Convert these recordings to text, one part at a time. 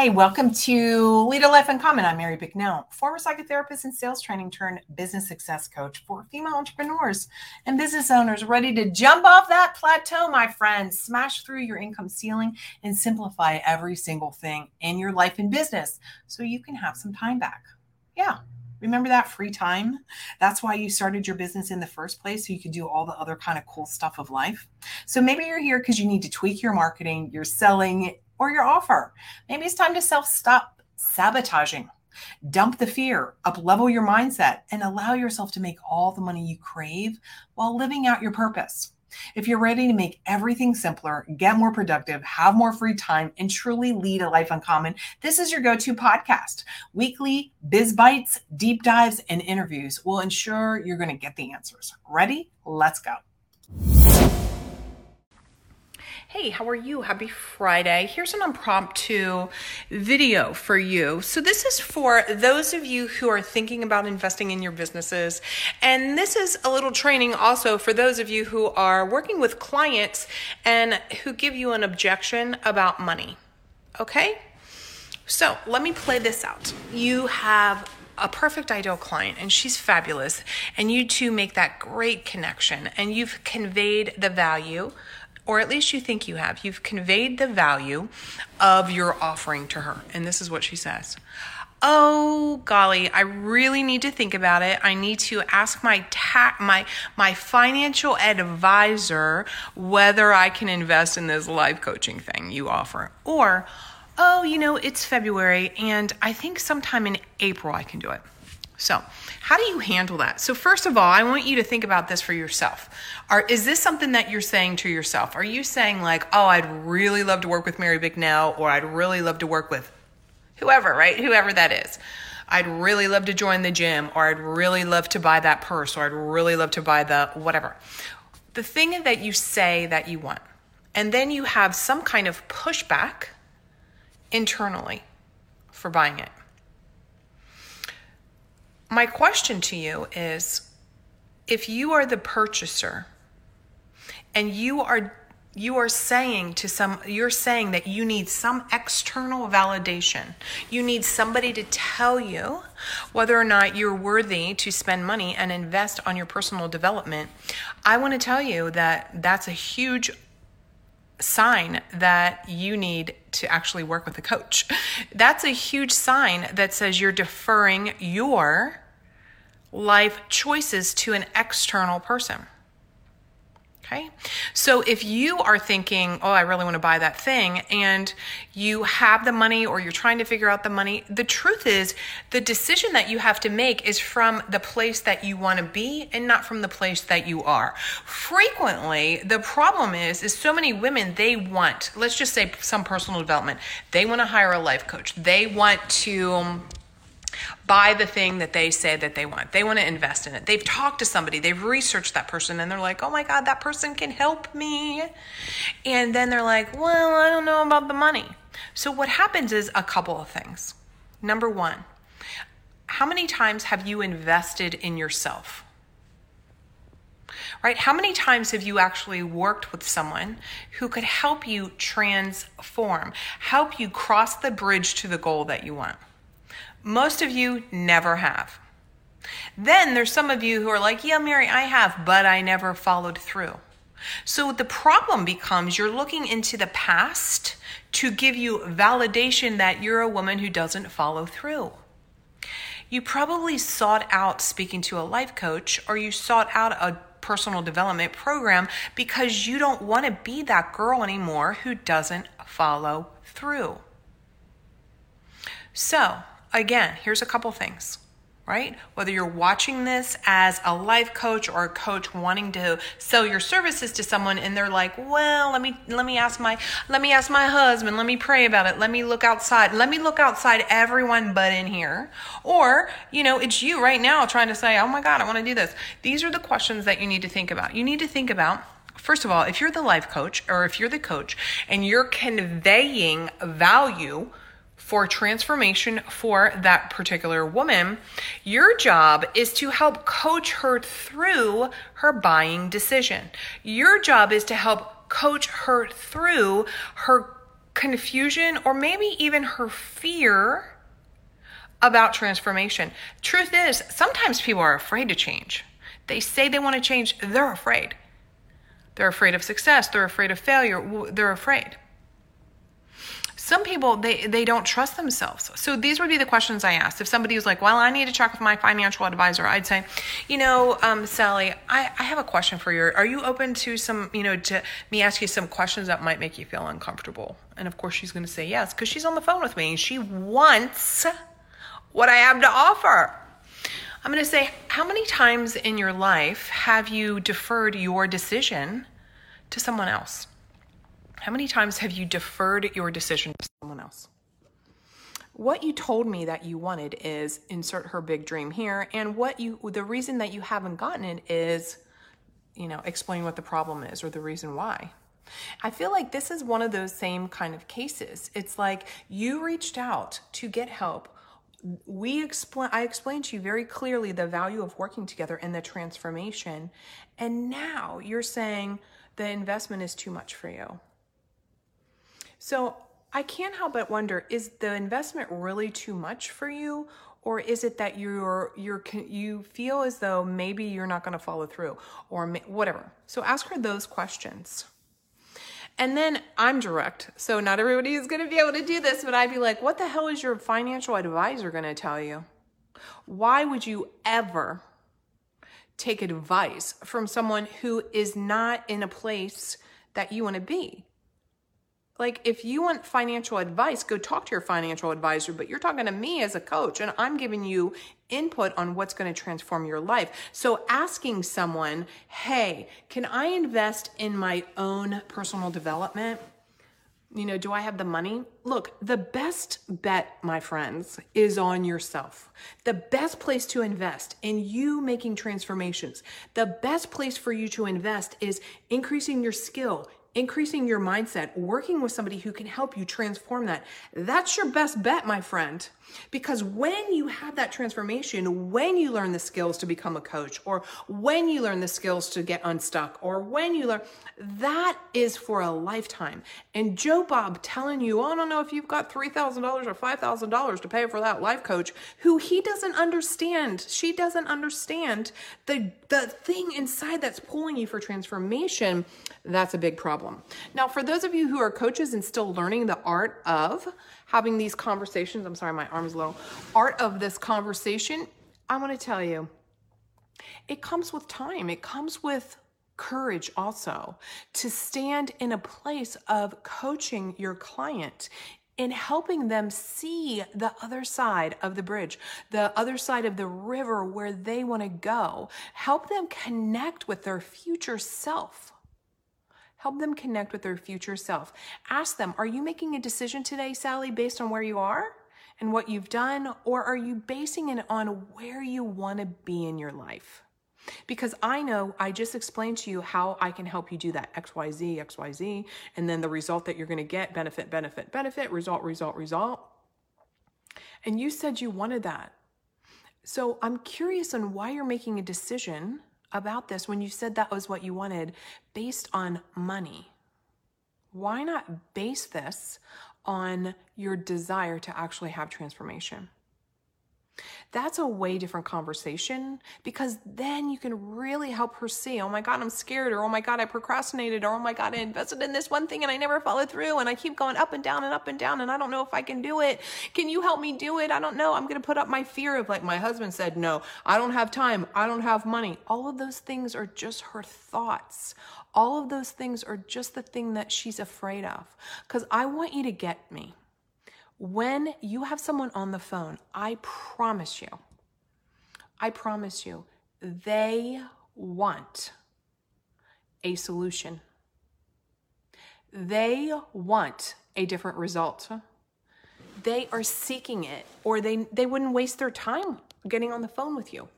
Hey, welcome to Lead a Life Uncommon. I'm Mary Bicknell, former psychotherapist and sales training turned business success coach for female entrepreneurs and business owners ready to jump off that plateau, my friends, smash through your income ceiling and simplify every single thing in your life and business so you can have some time back. Yeah. Remember that free time? That's why you started your business in the first place, so you could do all the other kind of cool stuff of life. So maybe you're here because you need to tweak your marketing, your selling, or your offer. Maybe it's time to self stop sabotaging. Dump the fear, up level your mindset, and allow yourself to make all the money you crave while living out your purpose. If you're ready to make everything simpler, get more productive, have more free time, and truly lead a life uncommon, this is your go to podcast. Weekly biz bites, deep dives, and interviews will ensure you're going to get the answers. Ready? Let's go. Hey, how are you? Happy Friday. Here's an impromptu video for you. So, this is for those of you who are thinking about investing in your businesses. And this is a little training also for those of you who are working with clients and who give you an objection about money. Okay? So, let me play this out. You have a perfect ideal client and she's fabulous and you two make that great connection and you've conveyed the value or at least you think you have. You've conveyed the value of your offering to her. And this is what she says. Oh golly, I really need to think about it. I need to ask my ta- my my financial advisor whether I can invest in this life coaching thing you offer. Or, oh, you know, it's February and I think sometime in April I can do it. So, how do you handle that? So, first of all, I want you to think about this for yourself. Are, is this something that you're saying to yourself? Are you saying, like, oh, I'd really love to work with Mary Bicknell, or I'd really love to work with whoever, right? Whoever that is. I'd really love to join the gym, or I'd really love to buy that purse, or I'd really love to buy the whatever. The thing that you say that you want, and then you have some kind of pushback internally for buying it my question to you is if you are the purchaser and you are you are saying to some you're saying that you need some external validation you need somebody to tell you whether or not you're worthy to spend money and invest on your personal development i want to tell you that that's a huge sign that you need to actually work with a coach. That's a huge sign that says you're deferring your life choices to an external person. Okay. So if you are thinking, oh, I really want to buy that thing, and you have the money or you're trying to figure out the money, the truth is the decision that you have to make is from the place that you want to be and not from the place that you are. Frequently, the problem is, is so many women, they want, let's just say some personal development, they want to hire a life coach. They want to buy the thing that they say that they want. They want to invest in it. They've talked to somebody, they've researched that person, and they're like, oh my God, that person can help me. And then they're like, well, I don't know about the money. So what happens is a couple of things. Number one, how many times have you invested in yourself? Right? How many times have you actually worked with someone who could help you transform, help you cross the bridge to the goal that you want? Most of you never have. Then there's some of you who are like, yeah, Mary, I have, but I never followed through. So the problem becomes you're looking into the past to give you validation that you're a woman who doesn't follow through. You probably sought out speaking to a life coach or you sought out a personal development program because you don't want to be that girl anymore who doesn't follow through. So, again, here's a couple things, right? Whether you're watching this as a life coach or a coach wanting to sell your services to someone and they're like, "Well, let me let me ask my let me ask my husband, let me pray about it. Let me look outside. Let me look outside everyone but in here." Or, you know, it's you right now trying to say, "Oh my god, I want to do this." These are the questions that you need to think about. You need to think about First of all, if you're the life coach or if you're the coach and you're conveying value for transformation for that particular woman, your job is to help coach her through her buying decision. Your job is to help coach her through her confusion or maybe even her fear about transformation. Truth is, sometimes people are afraid to change. They say they want to change, they're afraid. They're afraid of success, they're afraid of failure, they're afraid some people they they don't trust themselves. So these would be the questions i asked. If somebody was like well i need to check with my financial advisor i'd say you know um, sally I, I have a question for you. Are you open to some you know to me ask you some questions that might make you feel uncomfortable? And of course she's going to say yes because she's on the phone with me and she wants what i have to offer. I'm going to say how many times in your life have you deferred your decision to someone else how many times have you deferred your decision to someone else? What you told me that you wanted is insert her big dream here, and what you the reason that you haven't gotten it is, you know, explain what the problem is or the reason why. I feel like this is one of those same kind of cases. It's like you reached out to get help. We explain I explained to you very clearly the value of working together and the transformation. And now you're saying the investment is too much for you. So I can't help but wonder is the investment really too much for you? Or is it that you're you're you feel as though maybe you're not going to follow through or whatever? So ask her those questions. And then I'm direct. So not everybody is going to be able to do this, but I'd be like, what the hell is your financial advisor going to tell you? Why would you ever take advice from someone who is not in a place that you want to be? Like, if you want financial advice, go talk to your financial advisor, but you're talking to me as a coach, and I'm giving you input on what's going to transform your life. So, asking someone, hey, can I invest in my own personal development? You know, do I have the money? Look, the best bet, my friends, is on yourself. The best place to invest in you making transformations, the best place for you to invest is increasing your skill, increasing your mindset, working with somebody who can help you transform that. That's your best bet, my friend. Because when you have that transformation, when you learn the skills to become a coach, or when you learn the skills to get unstuck, or when you learn, that is for a lifetime. And Joe Bob telling you, I don't know if you've got $3,000 or $5,000 to pay for that life coach, who he doesn't understand, she doesn't understand the, the thing inside that's pulling you for transformation, that's a big problem. Now, for those of you who are coaches and still learning the art of having these conversations, I'm sorry, my arm's low, art of this conversation, I want to tell you, it comes with time. It comes with courage also to stand in a place of coaching your client in helping them see the other side of the bridge, the other side of the river where they want to go. Help them connect with their future self. Help them connect with their future self. Ask them, are you making a decision today, Sally, based on where you are and what you've done? Or are you basing it on where you want to be in your life? Because I know I just explained to you how I can help you do that XYZ, XYZ, and then the result that you're going to get benefit, benefit, benefit, result, result, result. And you said you wanted that. So I'm curious on why you're making a decision about this when you said that was what you wanted based on money? Why not base this on your desire to actually have transformation? That's a way different conversation because then you can really help her see, oh my God, I'm scared, or oh my God, I procrastinated, or oh my God, I invested in this one thing and I never followed through, and I keep going up and down and up and down, and I don't know if I can do it. Can you help me do it? I don't know. I'm going to put up my fear of, like my husband said, no, I don't have time, I don't have money. All of those things are just her thoughts. All of those things are just the thing that she's afraid of. Because I want you to get me. When you have someone on the phone, I promise you, I promise you, they want a solution. They want a different result. They are seeking it, or they, they wouldn't waste their time getting on the phone with you.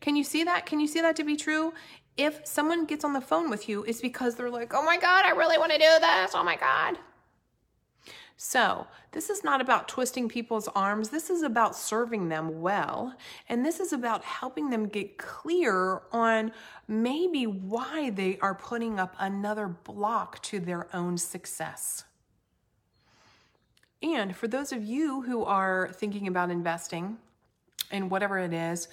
Can you see that? Can you see that to be true? If someone gets on the phone with you, it's because they're like, oh my God, I really want to do this. Oh my God. So, this is not about twisting people's arms. This is about serving them well. And this is about helping them get clear on maybe why they are putting up another block to their own success. And for those of you who are thinking about investing in whatever it is,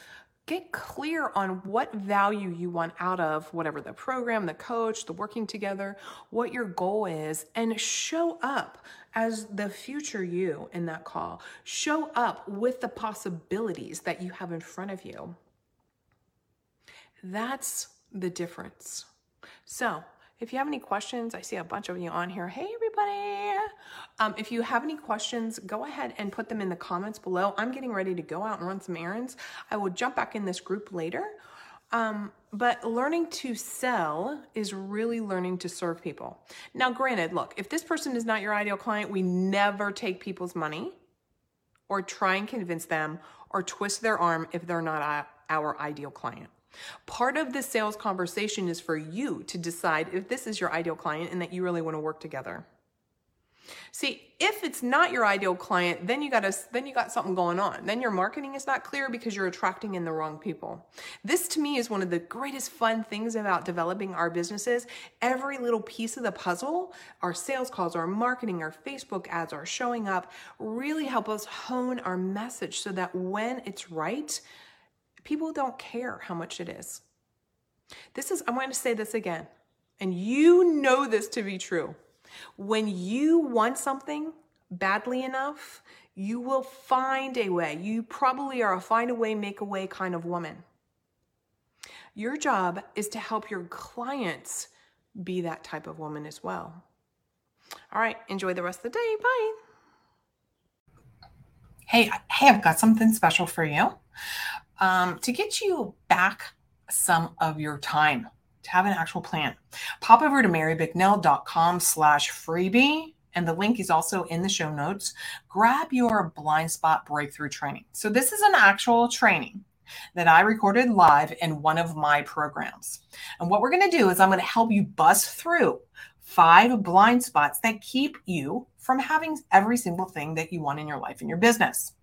get clear on what value you want out of whatever the program, the coach, the working together, what your goal is, and show up as the future you in that call. Show up with the possibilities that you have in front of you. That's the difference. So, if you have any questions, I see a bunch of you on here. Hey, everybody. Um, if you have any questions, go ahead and put them in the comments below. I'm getting ready to go out and run some errands. I will jump back in this group later. Um, but learning to sell is really learning to serve people. Now, granted, look, if this person is not your ideal client, we never take people's money or try and convince them or twist their arm if they're not our ideal client. Part of the sales conversation is for you to decide if this is your ideal client and that you really want to work together. See, if it's not your ideal client, then you got to then you got something going on. Then your marketing is not clear because you're attracting in the wrong people. This to me is one of the greatest fun things about developing our businesses. Every little piece of the puzzle, our sales calls, our marketing, our Facebook ads, our showing up really help us hone our message so that when it's right, People don't care how much it is. This is I'm going to say this again, and you know this to be true. When you want something badly enough, you will find a way. You probably are a find a way, make a way kind of woman. Your job is to help your clients be that type of woman as well. All right, enjoy the rest of the day. Bye. Hey, hey, I've got something special for you um, to get you back some of your time to have an actual plan. Pop over to marybicknell.com slash freebie and the link is also in the show notes. Grab your blind spot breakthrough training. So this is an actual training that I recorded live in one of my programs. And what we're going to do is I'm going to help you bust through five blind spots that keep you from having every single thing that you want in your life and your business.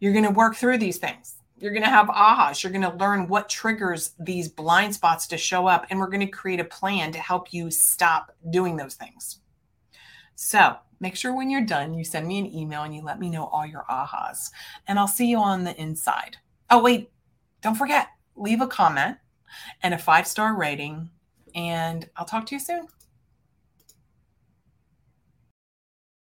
You're going to work through these things. You're going to have ahas. You're going to learn what triggers these blind spots to show up. And we're going to create a plan to help you stop doing those things. So make sure when you're done, you send me an email and you let me know all your ahas. And I'll see you on the inside. Oh, wait, don't forget, leave a comment and a five star rating. And I'll talk to you soon.